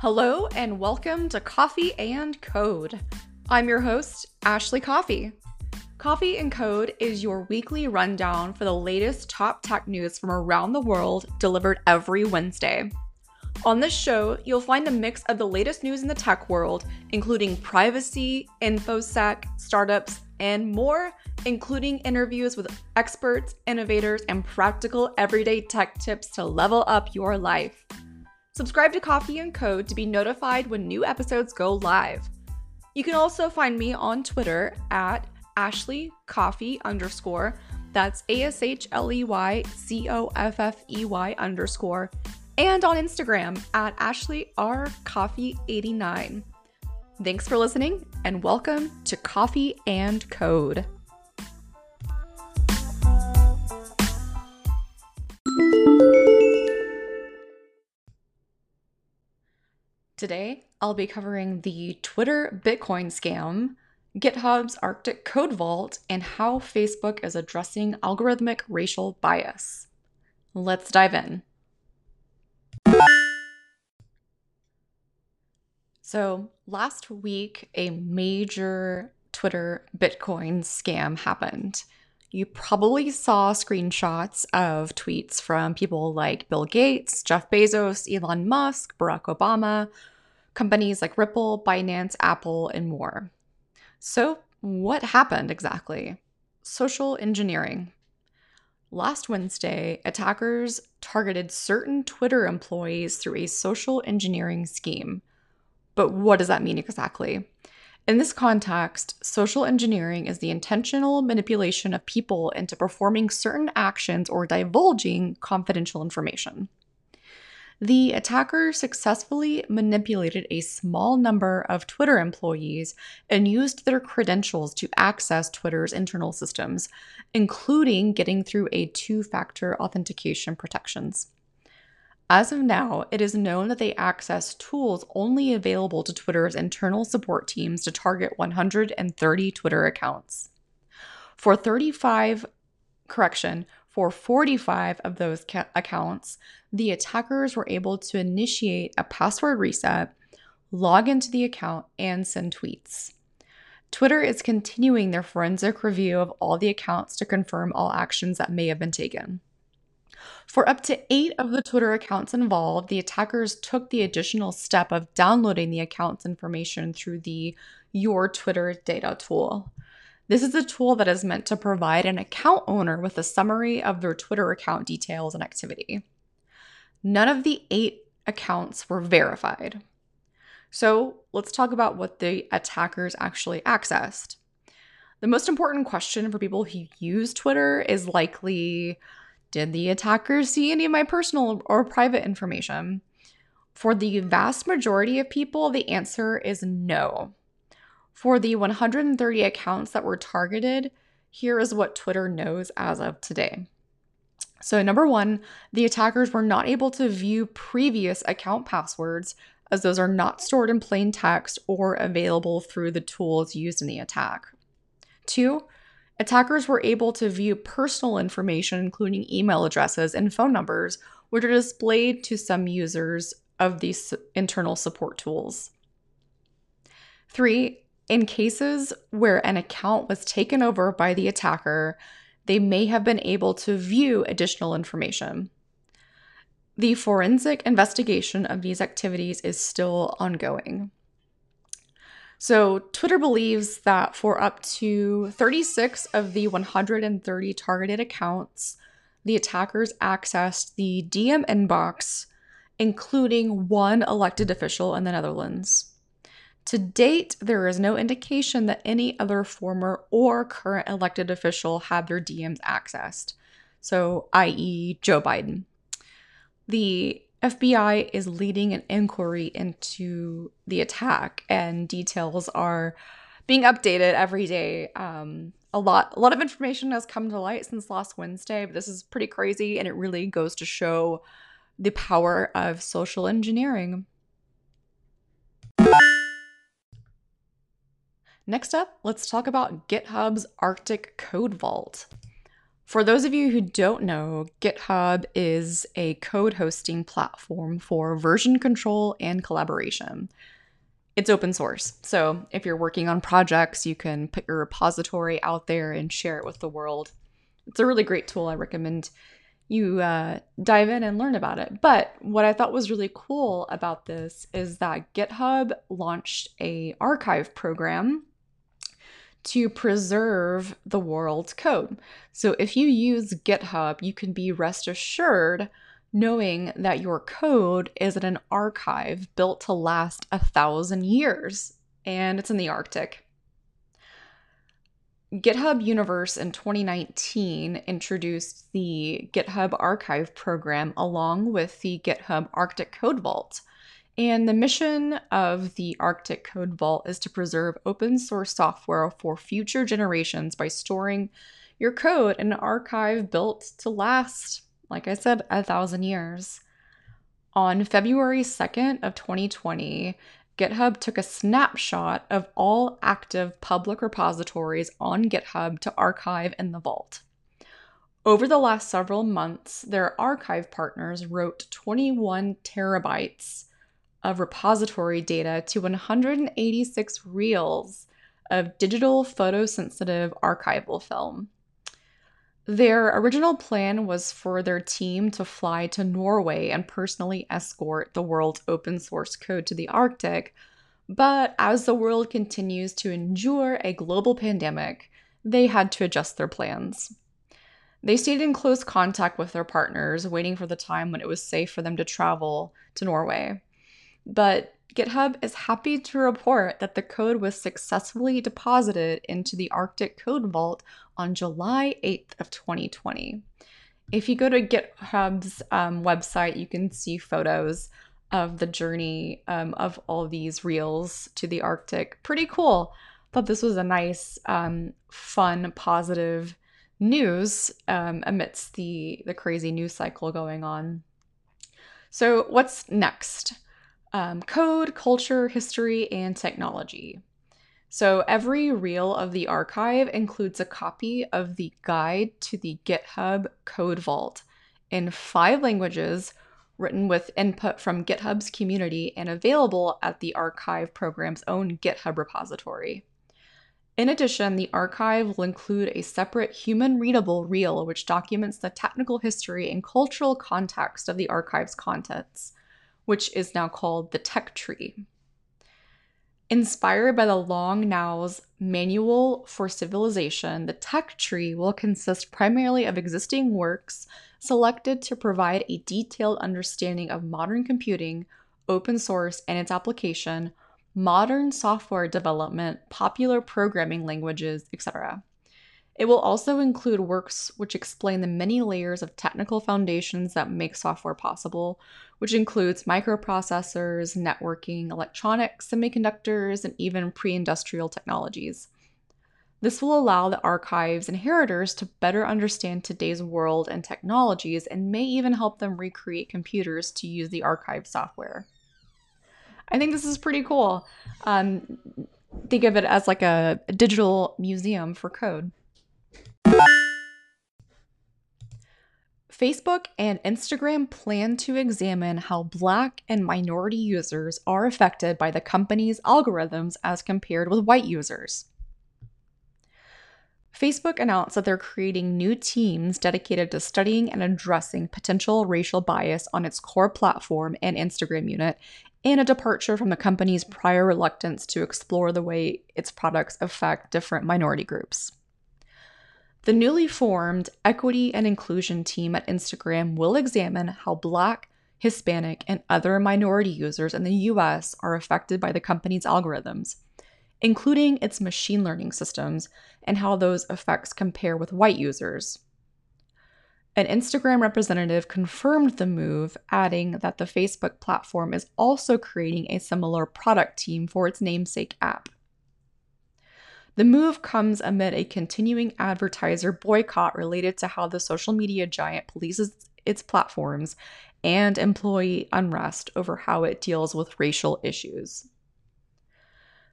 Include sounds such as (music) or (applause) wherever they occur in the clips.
Hello, and welcome to Coffey and Code. I'm your host, Ashley Coffey. Coffey and Code is your weekly rundown for the latest top tech news from around the world delivered every Wednesday. On this show, you'll find a mix of the latest news in the tech world, including privacy, infosec, startups, and more, including interviews with experts, innovators, and practical everyday tech tips to level up your life. Subscribe to Coffey and Code to be notified when new episodes go live. You can also find me on Twitter at Ashley Coffey underscore. That's A S H L E Y C O F F E Y underscore. And on Instagram at Ashley R Coffey 89. Thanks for listening and welcome to Coffey and Code. Today, I'll be covering the Twitter Bitcoin scam, GitHub's Arctic Code Vault, and how Facebook is addressing algorithmic racial bias. Let's dive in. So, last week, a major Twitter Bitcoin scam happened. You probably saw screenshots of tweets from people like Bill Gates, Jeff Bezos, Elon Musk, Barack Obama, companies like Ripple, Binance, Apple, and more. So, what happened exactly? Social engineering. Last Wednesday, attackers targeted certain Twitter employees through a social engineering scheme. But what does that mean exactly? In this context, social engineering is the intentional manipulation of people into performing certain actions or divulging confidential information. The attacker successfully manipulated a small number of Twitter employees and used their credentials to access Twitter's internal systems, including getting through a two factor authentication protections. As of now, it is known that they access tools only available to Twitter's internal support teams to target 130 Twitter accounts. For 35, correction, for 45 of those ca- accounts, the attackers were able to initiate a password reset, log into the account, and send tweets. Twitter is continuing their forensic review of all the accounts to confirm all actions that may have been taken. For up to eight of the Twitter accounts involved, the attackers took the additional step of downloading the account's information through the Your Twitter Data tool. This is a tool that is meant to provide an account owner with a summary of their Twitter account details and activity. None of the eight accounts were verified. So let's talk about what the attackers actually accessed. The most important question for people who use Twitter is likely did the attackers see any of my personal or private information? For the vast majority of people, the answer is no. For the 130 accounts that were targeted, here is what Twitter knows as of today. So, number one, the attackers were not able to view previous account passwords as those are not stored in plain text or available through the tools used in the attack. Two, Attackers were able to view personal information, including email addresses and phone numbers, which are displayed to some users of these internal support tools. Three, in cases where an account was taken over by the attacker, they may have been able to view additional information. The forensic investigation of these activities is still ongoing. So, Twitter believes that for up to 36 of the 130 targeted accounts, the attackers accessed the DM inbox, including one elected official in the Netherlands. To date, there is no indication that any other former or current elected official had their DMs accessed, so, i.e., Joe Biden. The FBI is leading an inquiry into the attack, and details are being updated every day. Um, a lot, a lot of information has come to light since last Wednesday, but this is pretty crazy, and it really goes to show the power of social engineering. Next up, let's talk about GitHub's Arctic Code Vault. For those of you who don't know, GitHub is a code hosting platform for version control and collaboration. It's open source. So if you're working on projects, you can put your repository out there and share it with the world. It's a really great tool. I recommend you uh, dive in and learn about it. But what I thought was really cool about this is that GitHub launched a archive program to preserve the world's code. So if you use GitHub, you can be rest assured knowing that your code is in an archive built to last a thousand years and it's in the Arctic. GitHub Universe in 2019 introduced the GitHub Archive program along with the GitHub Arctic Code Vault. And the mission of the Arctic Code Vault is to preserve open source software for future generations by storing your code in an archive built to last, like I said, a thousand years. On February 2nd of 2020, GitHub took a snapshot of all active public repositories on GitHub to archive in the vault. Over the last several months, their archive partners wrote 21 terabytes of repository data to 186 reels of digital photosensitive archival film. Their original plan was for their team to fly to Norway and personally escort the world's open source code to the Arctic. But as the world continues to endure a global pandemic, they had to adjust their plans. They stayed in close contact with their partners, waiting for the time when it was safe for them to travel to Norway. But GitHub is happy to report that the code was successfully deposited into the Arctic Code Vault on July 8th of 2020. If you go to GitHub's um, website, you can see photos of the journey um, of all these reels to the Arctic. Pretty cool. Thought this was a nice, um, fun, positive news um, amidst the the crazy news cycle going on. So, what's next? Um, code, culture, history, and technology. So every reel of the archive includes a copy of the guide to the GitHub Code Vault in five languages, written with input from GitHub's community and available at the archive program's own GitHub repository. In addition, the archive will include a separate human readable reel which documents the technical history and cultural context of the archive's contents which is now called the Tech Tree. Inspired by the Long Now's Manual for Civilization, the Tech Tree will consist primarily of existing works selected to provide a detailed understanding of modern computing, open source and its application, modern software development, popular programming languages, etc. It will also include works which explain the many layers of technical foundations that make software possible, which includes microprocessors, networking, electronics, semiconductors, and even pre industrial technologies. This will allow the archive's inheritors to better understand today's world and technologies and may even help them recreate computers to use the archive software. I think this is pretty cool. Um, think of it as like a, a digital museum for code. Facebook and Instagram plan to examine how Black and minority users are affected by the company's algorithms as compared with white users. Facebook announced that they're creating new teams dedicated to studying and addressing potential racial bias on its core platform and Instagram unit, and a departure from the company's prior reluctance to explore the way its products affect different minority groups. The newly formed Equity and Inclusion team at Instagram will examine how Black, Hispanic, and other minority users in the US are affected by the company's algorithms, including its machine learning systems and how those effects compare with white users. An Instagram representative confirmed the move, adding that the Facebook platform is also creating a similar product team for its namesake app. The move comes amid a continuing advertiser boycott related to how the social media giant polices its platforms and employee unrest over how it deals with racial issues.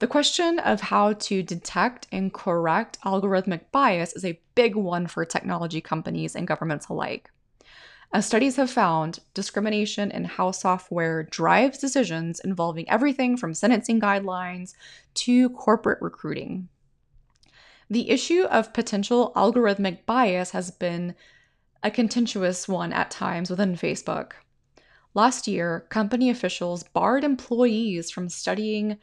The question of how to detect and correct algorithmic bias is a big one for technology companies and governments alike. As studies have found, discrimination in how software drives decisions involving everything from sentencing guidelines to corporate recruiting. The issue of potential algorithmic bias has been a contentious one at times within Facebook. Last year, company officials barred employees from studying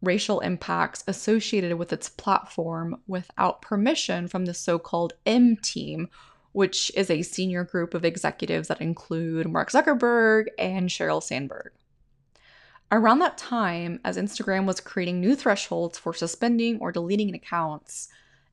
racial impacts associated with its platform without permission from the so called M team, which is a senior group of executives that include Mark Zuckerberg and Sheryl Sandberg. Around that time, as Instagram was creating new thresholds for suspending or deleting accounts,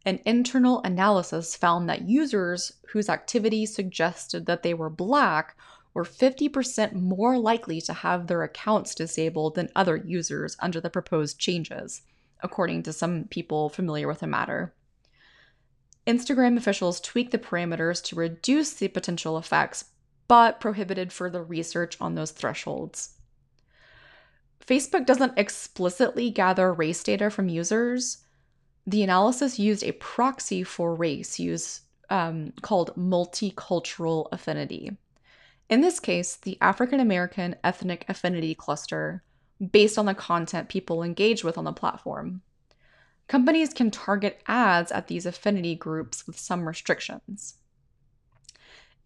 an internal analysis found that users whose activity suggested that they were Black were 50% more likely to have their accounts disabled than other users under the proposed changes, according to some people familiar with the matter. Instagram officials tweaked the parameters to reduce the potential effects, but prohibited further research on those thresholds. Facebook doesn't explicitly gather race data from users. The analysis used a proxy for race use um, called multicultural affinity. In this case, the African American Ethnic Affinity Cluster, based on the content people engage with on the platform. Companies can target ads at these affinity groups with some restrictions.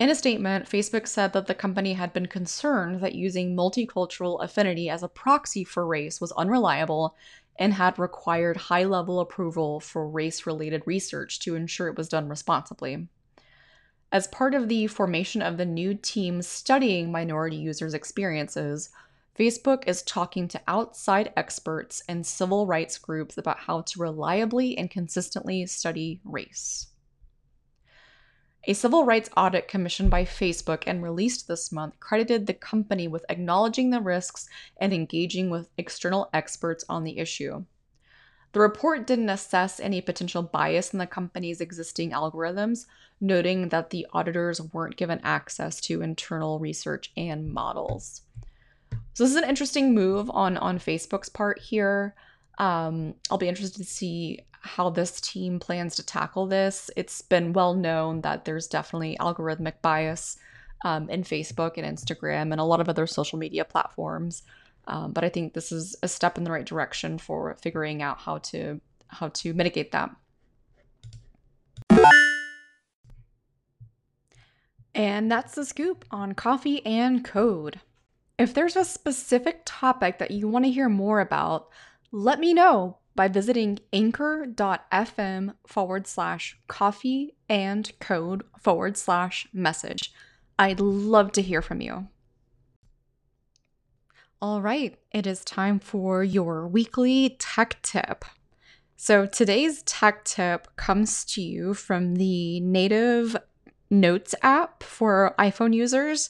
In a statement, Facebook said that the company had been concerned that using multicultural affinity as a proxy for race was unreliable and had required high level approval for race related research to ensure it was done responsibly. As part of the formation of the new team studying minority users' experiences, Facebook is talking to outside experts and civil rights groups about how to reliably and consistently study race. A civil rights audit commissioned by Facebook and released this month credited the company with acknowledging the risks and engaging with external experts on the issue. The report didn't assess any potential bias in the company's existing algorithms, noting that the auditors weren't given access to internal research and models. So this is an interesting move on on Facebook's part here. Um, I'll be interested to see how this team plans to tackle this. It's been well known that there's definitely algorithmic bias um, in Facebook and Instagram and a lot of other social media platforms. Um, but I think this is a step in the right direction for figuring out how to how to mitigate that. And that's the scoop on coffey and code. If there's a specific topic that you want to hear more about, let me know by visiting anchor.fm forward slash coffey and code forward slash message. I'd love to hear from you. All right, it is time for your weekly tech tip. So today's tech tip comes to you from the native Notes app for iPhone users.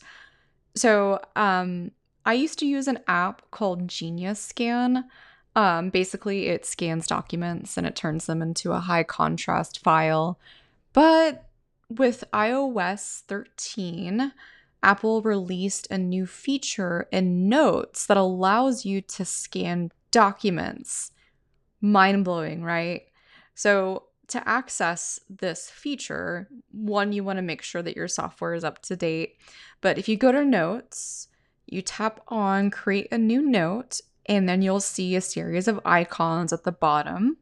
So, um, I used to use an app called Genius Scan. Um, basically, it scans documents and it turns them into a high contrast file. But with iOS 13, Apple released a new feature in Notes that allows you to scan documents. Mind blowing, right? So, to access this feature, one, you want to make sure that your software is up to date. But if you go to Notes, you tap on Create a New Note, and then you'll see a series of icons at the bottom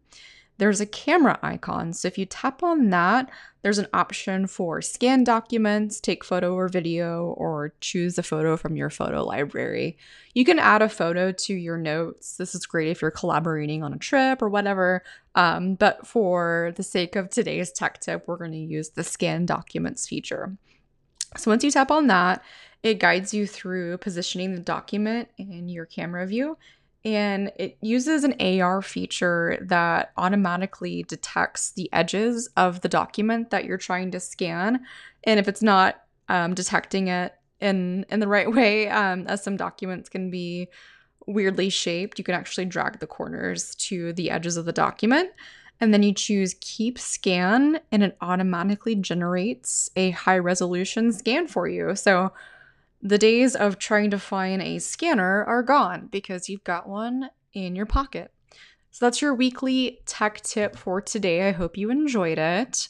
there's a camera icon. So if you tap on that, there's an option for scan documents, take photo or video, or choose a photo from your photo library. You can add a photo to your notes. This is great if you're collaborating on a trip or whatever. Um, but for the sake of today's tech tip, we're going to use the scan documents feature. So once you tap on that, it guides you through positioning the document in your camera view and it uses an AR feature that automatically detects the edges of the document that you're trying to scan. And if it's not um, detecting it in in the right (laughs) way, um, as some documents can be weirdly shaped, you can actually drag the corners to the edges of the document. And then you choose keep scan, and it automatically generates a high resolution scan for you. So the days of trying to find a scanner are gone because you've got one in your pocket. So that's your weekly tech tip for today. I hope you enjoyed it.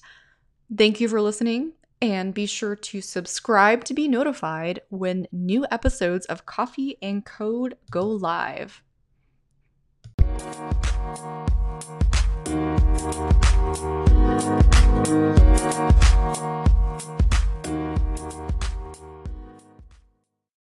Thank you for listening, and be sure to subscribe to be notified when new episodes of Coffey and Code go live. Thank you.